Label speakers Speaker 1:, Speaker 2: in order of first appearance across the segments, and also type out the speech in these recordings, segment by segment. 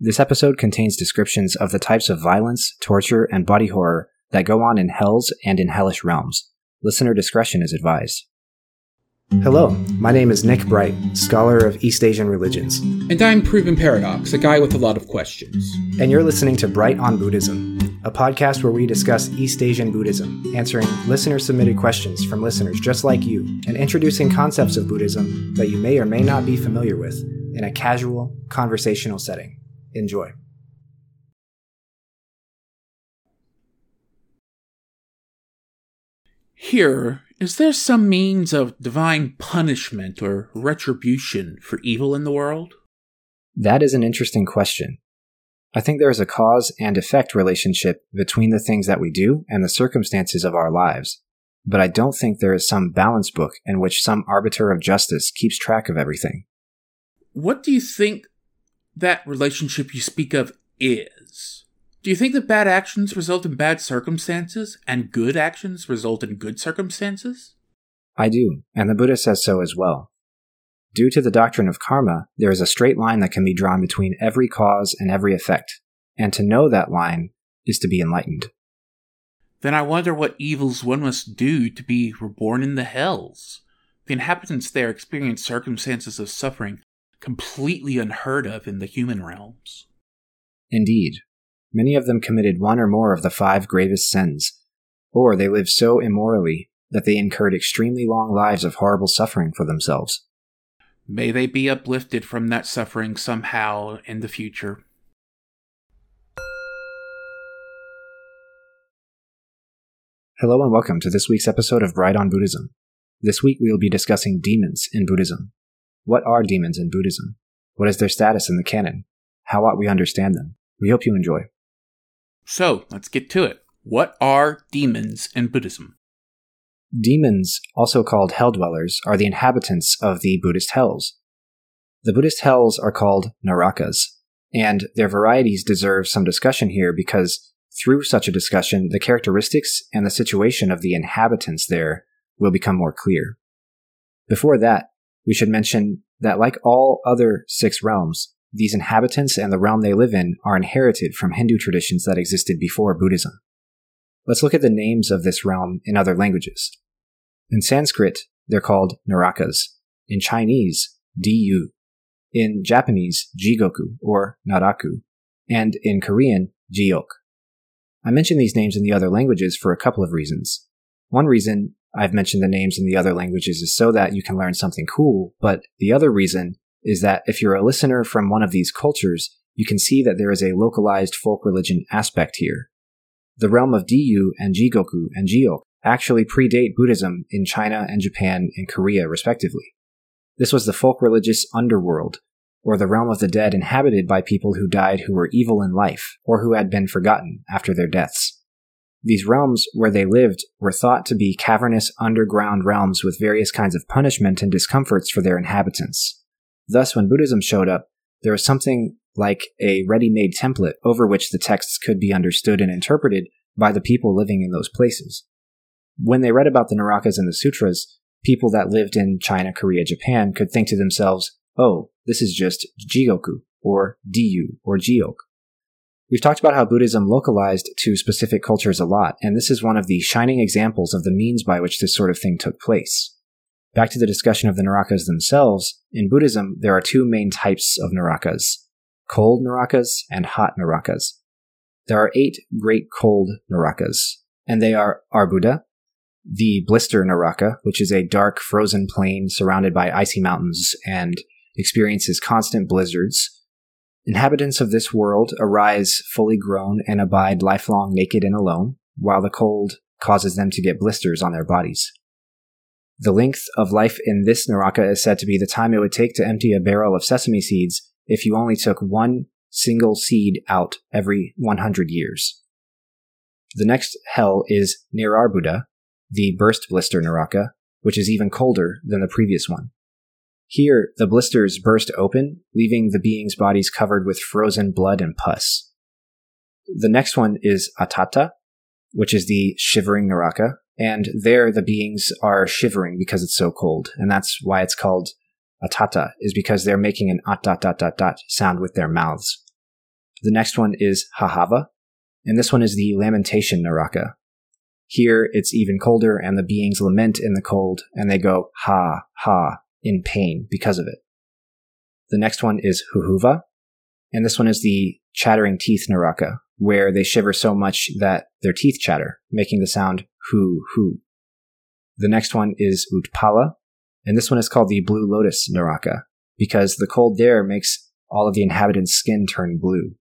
Speaker 1: This episode contains descriptions of the types of violence, torture, and body horror that go on in hells and in hellish realms. Listener discretion is advised. Hello, my name is Nick Bright, scholar of East Asian religions.
Speaker 2: And I'm Proven Paradox, a guy with a lot of questions.
Speaker 1: And you're listening to Bright on Buddhism, a podcast where we discuss East Asian Buddhism, answering listener submitted questions from listeners just like you, and introducing concepts of Buddhism that you may or may not be familiar with in a casual, conversational setting. Enjoy.
Speaker 2: Here, is there some means of divine punishment or retribution for evil in the world?
Speaker 1: That is an interesting question. I think there is a cause and effect relationship between the things that we do and the circumstances of our lives, but I don't think there is some balance book in which some arbiter of justice keeps track of everything.
Speaker 2: What do you think that relationship you speak of is. Do you think that bad actions result in bad circumstances and good actions result in good circumstances?
Speaker 1: I do, and the Buddha says so as well. Due to the doctrine of karma, there is a straight line that can be drawn between every cause and every effect, and to know that line is to be enlightened.
Speaker 2: Then I wonder what evils one must do to be reborn in the hells. The inhabitants there experience circumstances of suffering completely unheard of in the human realms.
Speaker 1: Indeed, many of them committed one or more of the five gravest sins, or they lived so immorally that they incurred extremely long lives of horrible suffering for themselves.
Speaker 2: May they be uplifted from that suffering somehow in the future.
Speaker 1: Hello and welcome to this week's episode of Bright on Buddhism. This week we will be discussing demons in Buddhism. What are demons in Buddhism? What is their status in the canon? How ought we understand them? We hope you enjoy.
Speaker 2: So, let's get to it. What are demons in Buddhism?
Speaker 1: Demons, also called hell dwellers, are the inhabitants of the Buddhist hells. The Buddhist hells are called narakas, and their varieties deserve some discussion here because through such a discussion, the characteristics and the situation of the inhabitants there will become more clear. Before that, we should mention that, like all other six realms, these inhabitants and the realm they live in are inherited from Hindu traditions that existed before Buddhism. Let's look at the names of this realm in other languages. In Sanskrit, they're called Narakas. In Chinese, Diyu. In Japanese, Jigoku or Naraku. And in Korean, Jiok. I mention these names in the other languages for a couple of reasons. One reason I've mentioned the names in the other languages is so that you can learn something cool, but the other reason is that if you're a listener from one of these cultures, you can see that there is a localized folk religion aspect here. The realm of Diyu and Jigoku and Jiok actually predate Buddhism in China and Japan and Korea, respectively. This was the folk religious underworld, or the realm of the dead inhabited by people who died who were evil in life, or who had been forgotten after their deaths. These realms where they lived were thought to be cavernous underground realms with various kinds of punishment and discomforts for their inhabitants. Thus, when Buddhism showed up, there was something like a ready made template over which the texts could be understood and interpreted by the people living in those places. When they read about the Narakas and the sutras, people that lived in China, Korea, Japan could think to themselves, oh, this is just Jigoku, or Diyu, or Jiok. We've talked about how Buddhism localized to specific cultures a lot, and this is one of the shining examples of the means by which this sort of thing took place. Back to the discussion of the Narakas themselves, in Buddhism, there are two main types of Narakas cold Narakas and hot Narakas. There are eight great cold Narakas, and they are Arbuda, the Blister Naraka, which is a dark, frozen plain surrounded by icy mountains and experiences constant blizzards. Inhabitants of this world arise fully grown and abide lifelong naked and alone, while the cold causes them to get blisters on their bodies. The length of life in this Naraka is said to be the time it would take to empty a barrel of sesame seeds if you only took one single seed out every 100 years. The next hell is Nirarbuda, the burst blister Naraka, which is even colder than the previous one. Here, the blisters burst open, leaving the beings' bodies covered with frozen blood and pus. The next one is Atata, which is the shivering Naraka, and there the beings are shivering because it's so cold, and that's why it's called Atata, is because they're making an at dot dot dot dot sound with their mouths. The next one is Hahava, and this one is the Lamentation Naraka. Here it's even colder, and the beings lament in the cold, and they go ha, ha, in pain because of it. The next one is Huhuva, and this one is the chattering teeth Naraka, where they shiver so much that their teeth chatter, making the sound hu hu. The next one is Utpala, and this one is called the Blue Lotus Naraka, because the cold there makes all of the inhabitants' skin turn blue.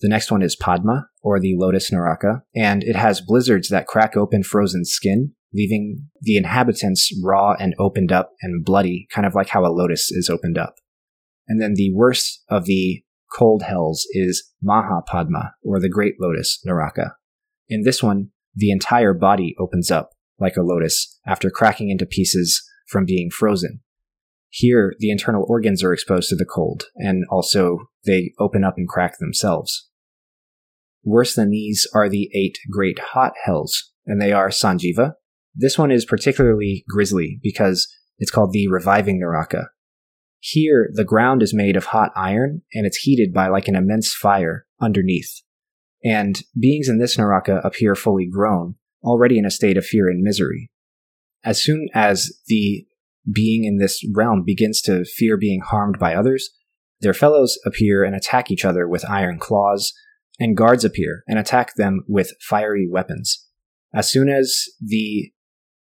Speaker 1: The next one is Padma, or the Lotus Naraka, and it has blizzards that crack open frozen skin, leaving the inhabitants raw and opened up and bloody, kind of like how a lotus is opened up. And then the worst of the cold hells is Mahapadma, or the Great Lotus Naraka. In this one, the entire body opens up like a lotus after cracking into pieces from being frozen. Here, the internal organs are exposed to the cold, and also they open up and crack themselves. Worse than these are the eight great hot hells, and they are Sanjiva. This one is particularly grisly because it's called the reviving Naraka. Here, the ground is made of hot iron, and it's heated by like an immense fire underneath. And beings in this Naraka appear fully grown, already in a state of fear and misery. As soon as the being in this realm begins to fear being harmed by others, their fellows appear and attack each other with iron claws, and guards appear and attack them with fiery weapons. As soon as the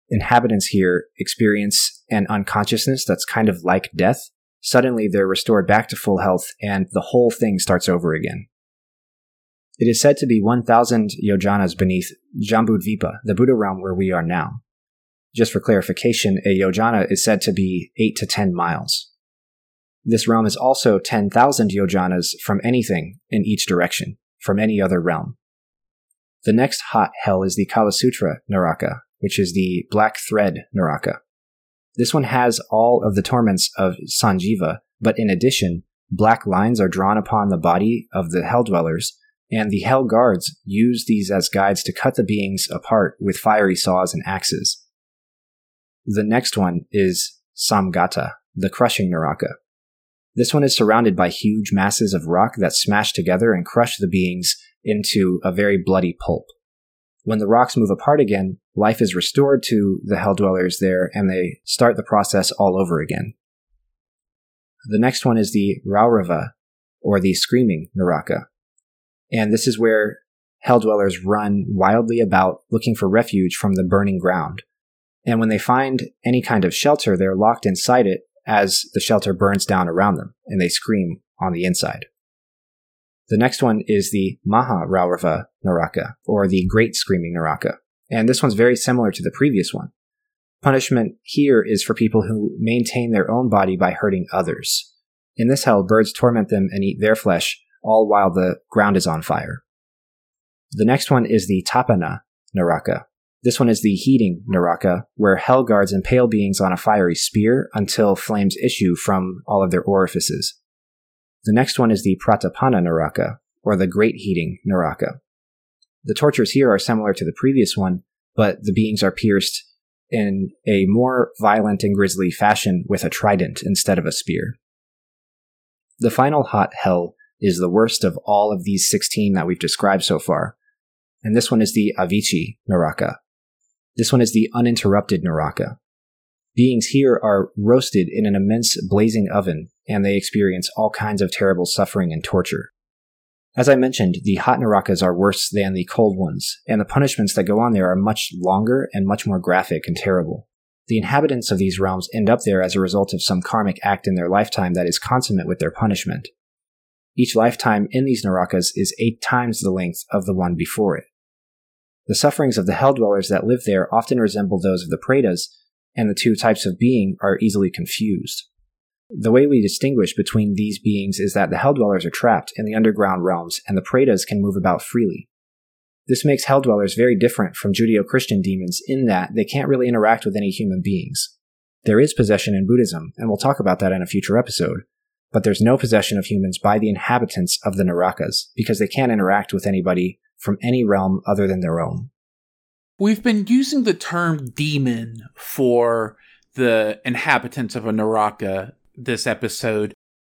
Speaker 1: inhabitants here experience an unconsciousness that's kind of like death, suddenly they're restored back to full health and the whole thing starts over again. It is said to be 1,000 yojanas beneath Jambudvipa, the Buddha realm where we are now. Just for clarification, a yojana is said to be 8 to 10 miles. This realm is also 10,000 yojanas from anything in each direction, from any other realm. The next hot hell is the Kalasutra Naraka, which is the black thread Naraka. This one has all of the torments of Sanjiva, but in addition, black lines are drawn upon the body of the hell dwellers, and the hell guards use these as guides to cut the beings apart with fiery saws and axes. The next one is Samgata, the crushing Naraka. This one is surrounded by huge masses of rock that smash together and crush the beings into a very bloody pulp. When the rocks move apart again, life is restored to the Hell Dwellers there and they start the process all over again. The next one is the Raurava, or the Screaming Naraka. And this is where Hell Dwellers run wildly about looking for refuge from the burning ground. And when they find any kind of shelter, they're locked inside it as the shelter burns down around them, and they scream on the inside. The next one is the Maha Raurava Naraka, or the Great Screaming Naraka, and this one's very similar to the previous one. Punishment here is for people who maintain their own body by hurting others. In this hell, birds torment them and eat their flesh, all while the ground is on fire. The next one is the Tapana Naraka, this one is the heating Naraka, where hell guards impale beings on a fiery spear until flames issue from all of their orifices. The next one is the Pratapana Naraka, or the Great Heating Naraka. The tortures here are similar to the previous one, but the beings are pierced in a more violent and grisly fashion with a trident instead of a spear. The final hot hell is the worst of all of these 16 that we've described so far, and this one is the Avici Naraka, this one is the uninterrupted Naraka. Beings here are roasted in an immense blazing oven, and they experience all kinds of terrible suffering and torture. As I mentioned, the hot Narakas are worse than the cold ones, and the punishments that go on there are much longer and much more graphic and terrible. The inhabitants of these realms end up there as a result of some karmic act in their lifetime that is consummate with their punishment. Each lifetime in these Narakas is eight times the length of the one before it. The sufferings of the hell dwellers that live there often resemble those of the Pretas, and the two types of being are easily confused. The way we distinguish between these beings is that the hell dwellers are trapped in the underground realms, and the Pretas can move about freely. This makes hell dwellers very different from Judeo Christian demons in that they can't really interact with any human beings. There is possession in Buddhism, and we'll talk about that in a future episode, but there's no possession of humans by the inhabitants of the Narakas, because they can't interact with anybody from any realm other than their own.
Speaker 2: We've been using the term demon for the inhabitants of a Naraka this episode,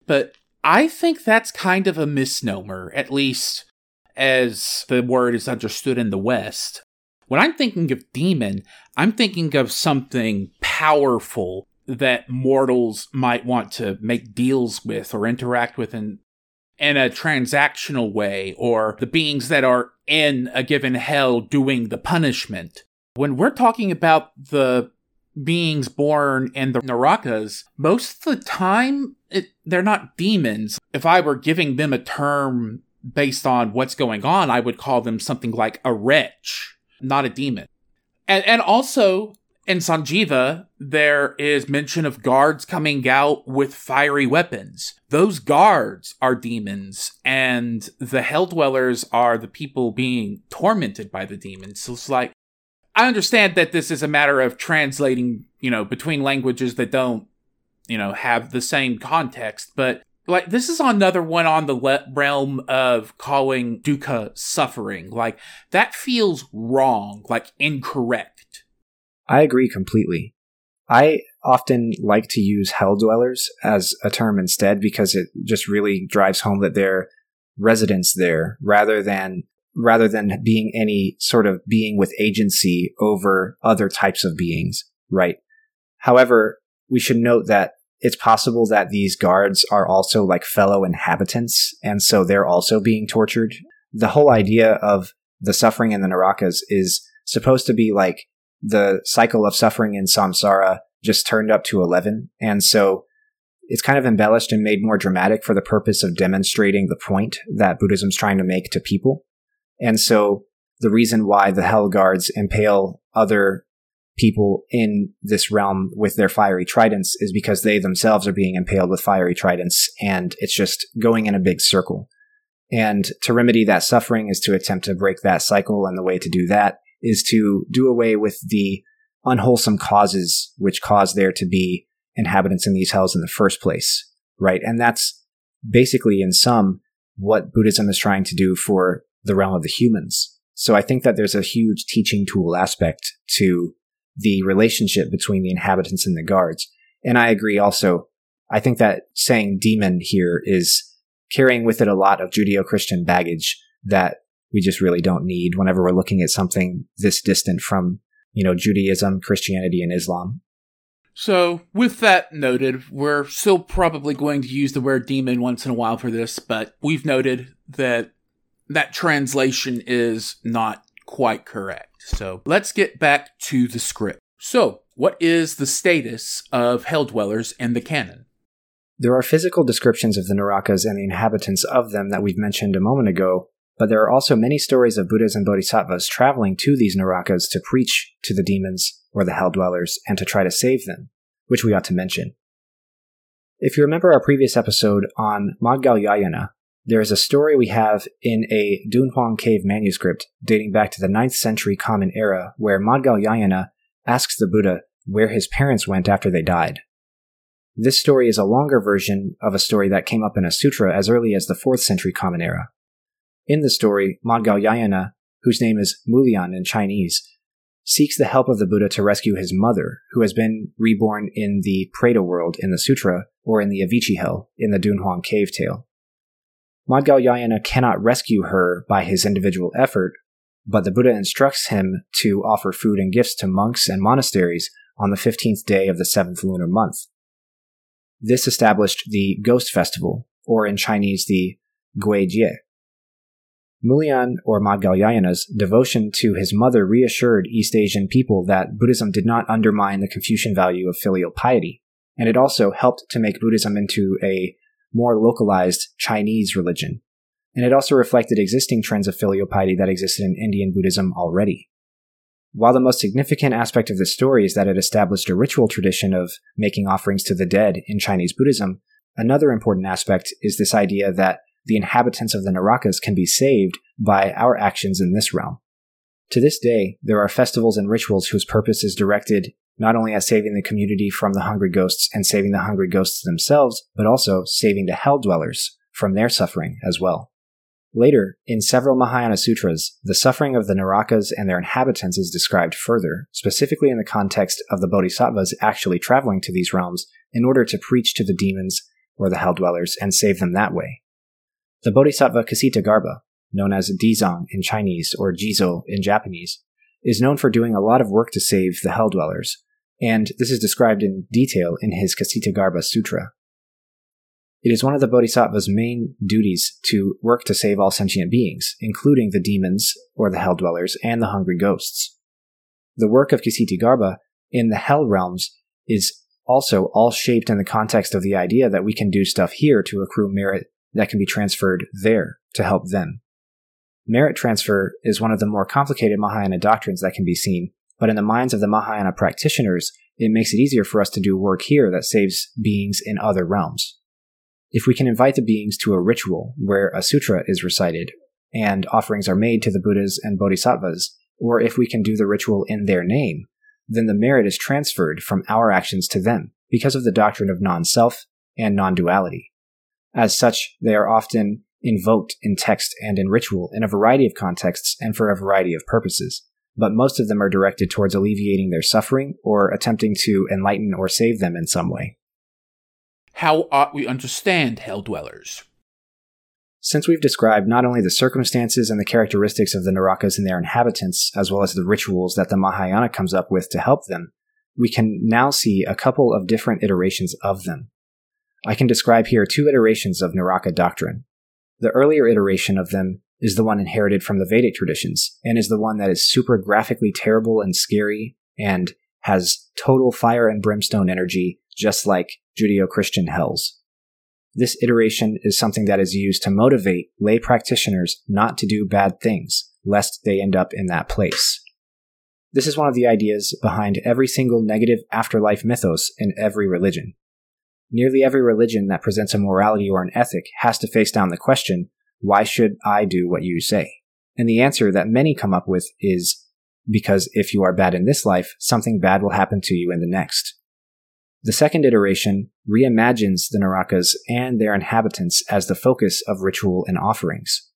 Speaker 2: but I think that's kind of a misnomer, at least as the word is understood in the West. When I'm thinking of demon, I'm thinking of something powerful that mortals might want to make deals with or interact with in in a transactional way, or the beings that are in a given hell doing the punishment. When we're talking about the beings born in the Narakas, most of the time it, they're not demons. If I were giving them a term based on what's going on, I would call them something like a wretch, not a demon. And, and also, in Sanjiva, there is mention of guards coming out with fiery weapons. Those guards are demons, and the Hell Dwellers are the people being tormented by the demons. So it's like, I understand that this is a matter of translating, you know, between languages that don't, you know, have the same context, but like this is another one on the le- realm of calling dukkha suffering. Like that feels wrong, like incorrect.
Speaker 1: I agree completely. I often like to use hell dwellers as a term instead because it just really drives home that they're residents there rather than rather than being any sort of being with agency over other types of beings, right? However, we should note that it's possible that these guards are also like fellow inhabitants, and so they're also being tortured. The whole idea of the suffering in the Narakas is supposed to be like the cycle of suffering in samsara just turned up to 11, and so it's kind of embellished and made more dramatic for the purpose of demonstrating the point that Buddhism's trying to make to people. And so the reason why the Hell Guards impale other people in this realm with their fiery tridents is because they themselves are being impaled with fiery tridents and it's just going in a big circle. And to remedy that suffering is to attempt to break that cycle. And the way to do that is to do away with the unwholesome causes which cause there to be inhabitants in these hells in the first place. Right. And that's basically in sum what Buddhism is trying to do for the realm of the humans. So I think that there's a huge teaching tool aspect to the relationship between the inhabitants and the guards. And I agree also. I think that saying demon here is carrying with it a lot of Judeo Christian baggage that we just really don't need whenever we're looking at something this distant from, you know, Judaism, Christianity, and Islam.
Speaker 2: So, with that noted, we're still probably going to use the word demon once in a while for this, but we've noted that that translation is not quite correct. So let's get back to the script. So, what is the status of Hell Dwellers in the canon?
Speaker 1: There are physical descriptions of the Narakas and the inhabitants of them that we've mentioned a moment ago, but there are also many stories of Buddhas and Bodhisattvas traveling to these Narakas to preach to the demons or the Hell Dwellers and to try to save them, which we ought to mention. If you remember our previous episode on Maudgalyayana, there is a story we have in a Dunhuang cave manuscript dating back to the 9th century Common Era where Maudgalyayana asks the Buddha where his parents went after they died. This story is a longer version of a story that came up in a sutra as early as the 4th century Common Era. In the story, Maudgalyayana, whose name is Mulian in Chinese, seeks the help of the Buddha to rescue his mother, who has been reborn in the Preta world in the sutra, or in the Avici hell in the Dunhuang cave tale. Maudgalyayana cannot rescue her by his individual effort, but the Buddha instructs him to offer food and gifts to monks and monasteries on the 15th day of the seventh lunar month. This established the Ghost Festival, or in Chinese the Guijie. Mulian or Maudgalyayana's devotion to his mother reassured East Asian people that Buddhism did not undermine the Confucian value of filial piety, and it also helped to make Buddhism into a more localized Chinese religion, and it also reflected existing trends of filial piety that existed in Indian Buddhism already. While the most significant aspect of this story is that it established a ritual tradition of making offerings to the dead in Chinese Buddhism, another important aspect is this idea that the inhabitants of the Narakas can be saved by our actions in this realm. To this day, there are festivals and rituals whose purpose is directed not only as saving the community from the hungry ghosts and saving the hungry ghosts themselves, but also saving the hell dwellers from their suffering as well. Later, in several Mahayana sutras, the suffering of the Narakas and their inhabitants is described further, specifically in the context of the bodhisattvas actually traveling to these realms in order to preach to the demons or the Hell Dwellers and save them that way. The Bodhisattva Ksitigarbha, known as Dizang in Chinese or Jizo in Japanese, is known for doing a lot of work to save the Hell Dwellers, and this is described in detail in his Ksitigarbha Sutra. It is one of the Bodhisattva's main duties to work to save all sentient beings, including the demons, or the Hell Dwellers, and the hungry ghosts. The work of Ksitigarbha in the Hell realms is also all shaped in the context of the idea that we can do stuff here to accrue merit that can be transferred there to help them. Merit transfer is one of the more complicated Mahayana doctrines that can be seen, but in the minds of the Mahayana practitioners, it makes it easier for us to do work here that saves beings in other realms. If we can invite the beings to a ritual where a sutra is recited and offerings are made to the Buddhas and Bodhisattvas, or if we can do the ritual in their name, then the merit is transferred from our actions to them because of the doctrine of non self and non duality. As such, they are often invoked in text and in ritual in a variety of contexts and for a variety of purposes, but most of them are directed towards alleviating their suffering or attempting to enlighten or save them in some way.
Speaker 2: How ought we understand hell dwellers?
Speaker 1: Since we've described not only the circumstances and the characteristics of the Narakas and their inhabitants, as well as the rituals that the Mahayana comes up with to help them, we can now see a couple of different iterations of them. I can describe here two iterations of Naraka doctrine. The earlier iteration of them is the one inherited from the Vedic traditions, and is the one that is super graphically terrible and scary, and has total fire and brimstone energy just like Judeo Christian hells. This iteration is something that is used to motivate lay practitioners not to do bad things, lest they end up in that place. This is one of the ideas behind every single negative afterlife mythos in every religion. Nearly every religion that presents a morality or an ethic has to face down the question, why should I do what you say? And the answer that many come up with is, because if you are bad in this life, something bad will happen to you in the next. The second iteration reimagines the Narakas and their inhabitants as the focus of ritual and offerings.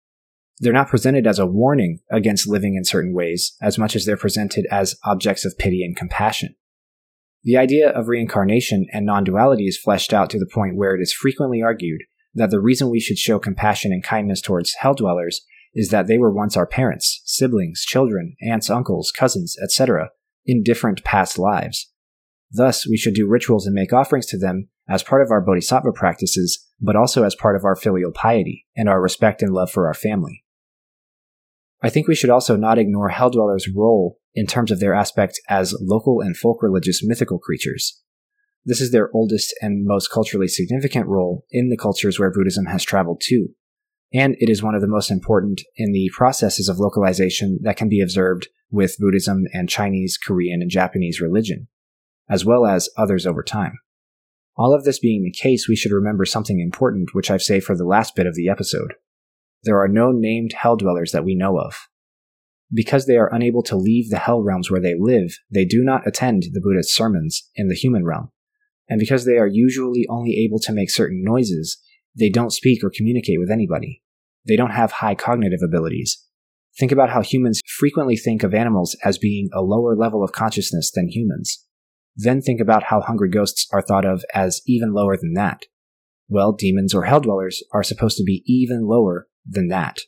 Speaker 1: They're not presented as a warning against living in certain ways as much as they're presented as objects of pity and compassion. The idea of reincarnation and non duality is fleshed out to the point where it is frequently argued that the reason we should show compassion and kindness towards hell dwellers is that they were once our parents, siblings, children, aunts, uncles, cousins, etc., in different past lives, Thus, we should do rituals and make offerings to them as part of our bodhisattva practices, but also as part of our filial piety and our respect and love for our family. I think we should also not ignore Hell Dwellers' role in terms of their aspect as local and folk religious mythical creatures. This is their oldest and most culturally significant role in the cultures where Buddhism has traveled to, and it is one of the most important in the processes of localization that can be observed with Buddhism and Chinese, Korean, and Japanese religion as well as others over time. All of this being the case, we should remember something important, which I've saved for the last bit of the episode. There are no named hell dwellers that we know of. Because they are unable to leave the hell realms where they live, they do not attend the Buddhist sermons in the human realm. And because they are usually only able to make certain noises, they don't speak or communicate with anybody. They don't have high cognitive abilities. Think about how humans frequently think of animals as being a lower level of consciousness than humans. Then think about how hungry ghosts are thought of as even lower than that. Well, demons or hell dwellers are supposed to be even lower than that.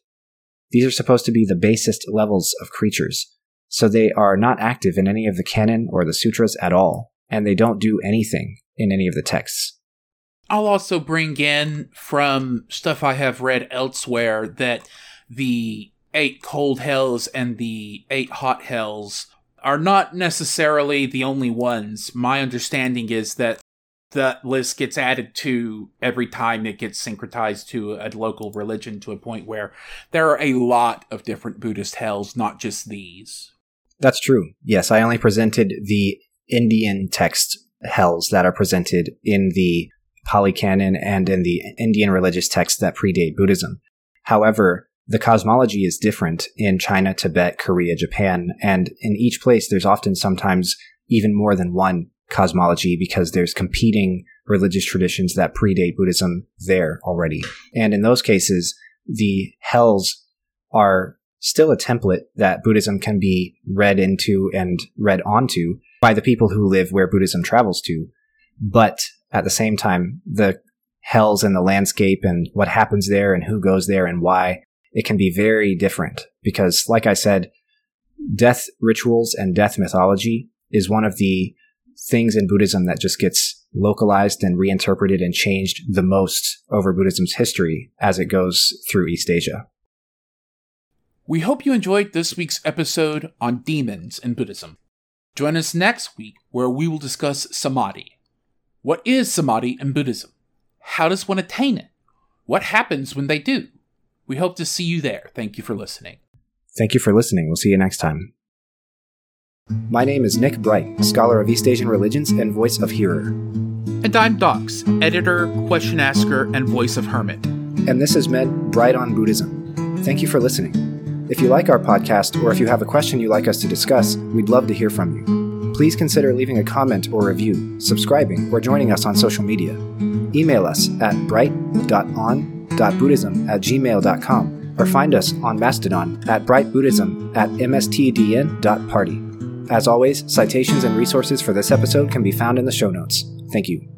Speaker 1: These are supposed to be the basest levels of creatures, so they are not active in any of the canon or the sutras at all, and they don't do anything in any of the texts.
Speaker 2: I'll also bring in from stuff I have read elsewhere that the eight cold hells and the eight hot hells are not necessarily the only ones. My understanding is that that list gets added to every time it gets syncretized to a local religion to a point where there are a lot of different Buddhist hells, not just these.
Speaker 1: That's true. Yes, I only presented the Indian text hells that are presented in the Pali Canon and in the Indian religious texts that predate Buddhism. However, the cosmology is different in China, Tibet, Korea, Japan, and in each place there's often sometimes even more than one cosmology because there's competing religious traditions that predate Buddhism there already. And in those cases, the hells are still a template that Buddhism can be read into and read onto by the people who live where Buddhism travels to. But at the same time, the hells and the landscape and what happens there and who goes there and why, it can be very different because, like I said, death rituals and death mythology is one of the things in Buddhism that just gets localized and reinterpreted and changed the most over Buddhism's history as it goes through East Asia.
Speaker 2: We hope you enjoyed this week's episode on demons in Buddhism. Join us next week where we will discuss samadhi. What is samadhi in Buddhism? How does one attain it? What happens when they do? We hope to see you there. Thank you for listening.
Speaker 1: Thank you for listening. We'll see you next time. My name is Nick Bright, scholar of East Asian religions and voice of Hearer.
Speaker 2: And I'm Docs, editor, question asker, and voice of Hermit.
Speaker 1: And this has meant Bright on Buddhism. Thank you for listening. If you like our podcast or if you have a question you'd like us to discuss, we'd love to hear from you. Please consider leaving a comment or review, subscribing, or joining us on social media. Email us at bright.on.buddhism at gmail.com or find us on Mastodon at brightbuddhism at mstdn.party. As always, citations and resources for this episode can be found in the show notes. Thank you.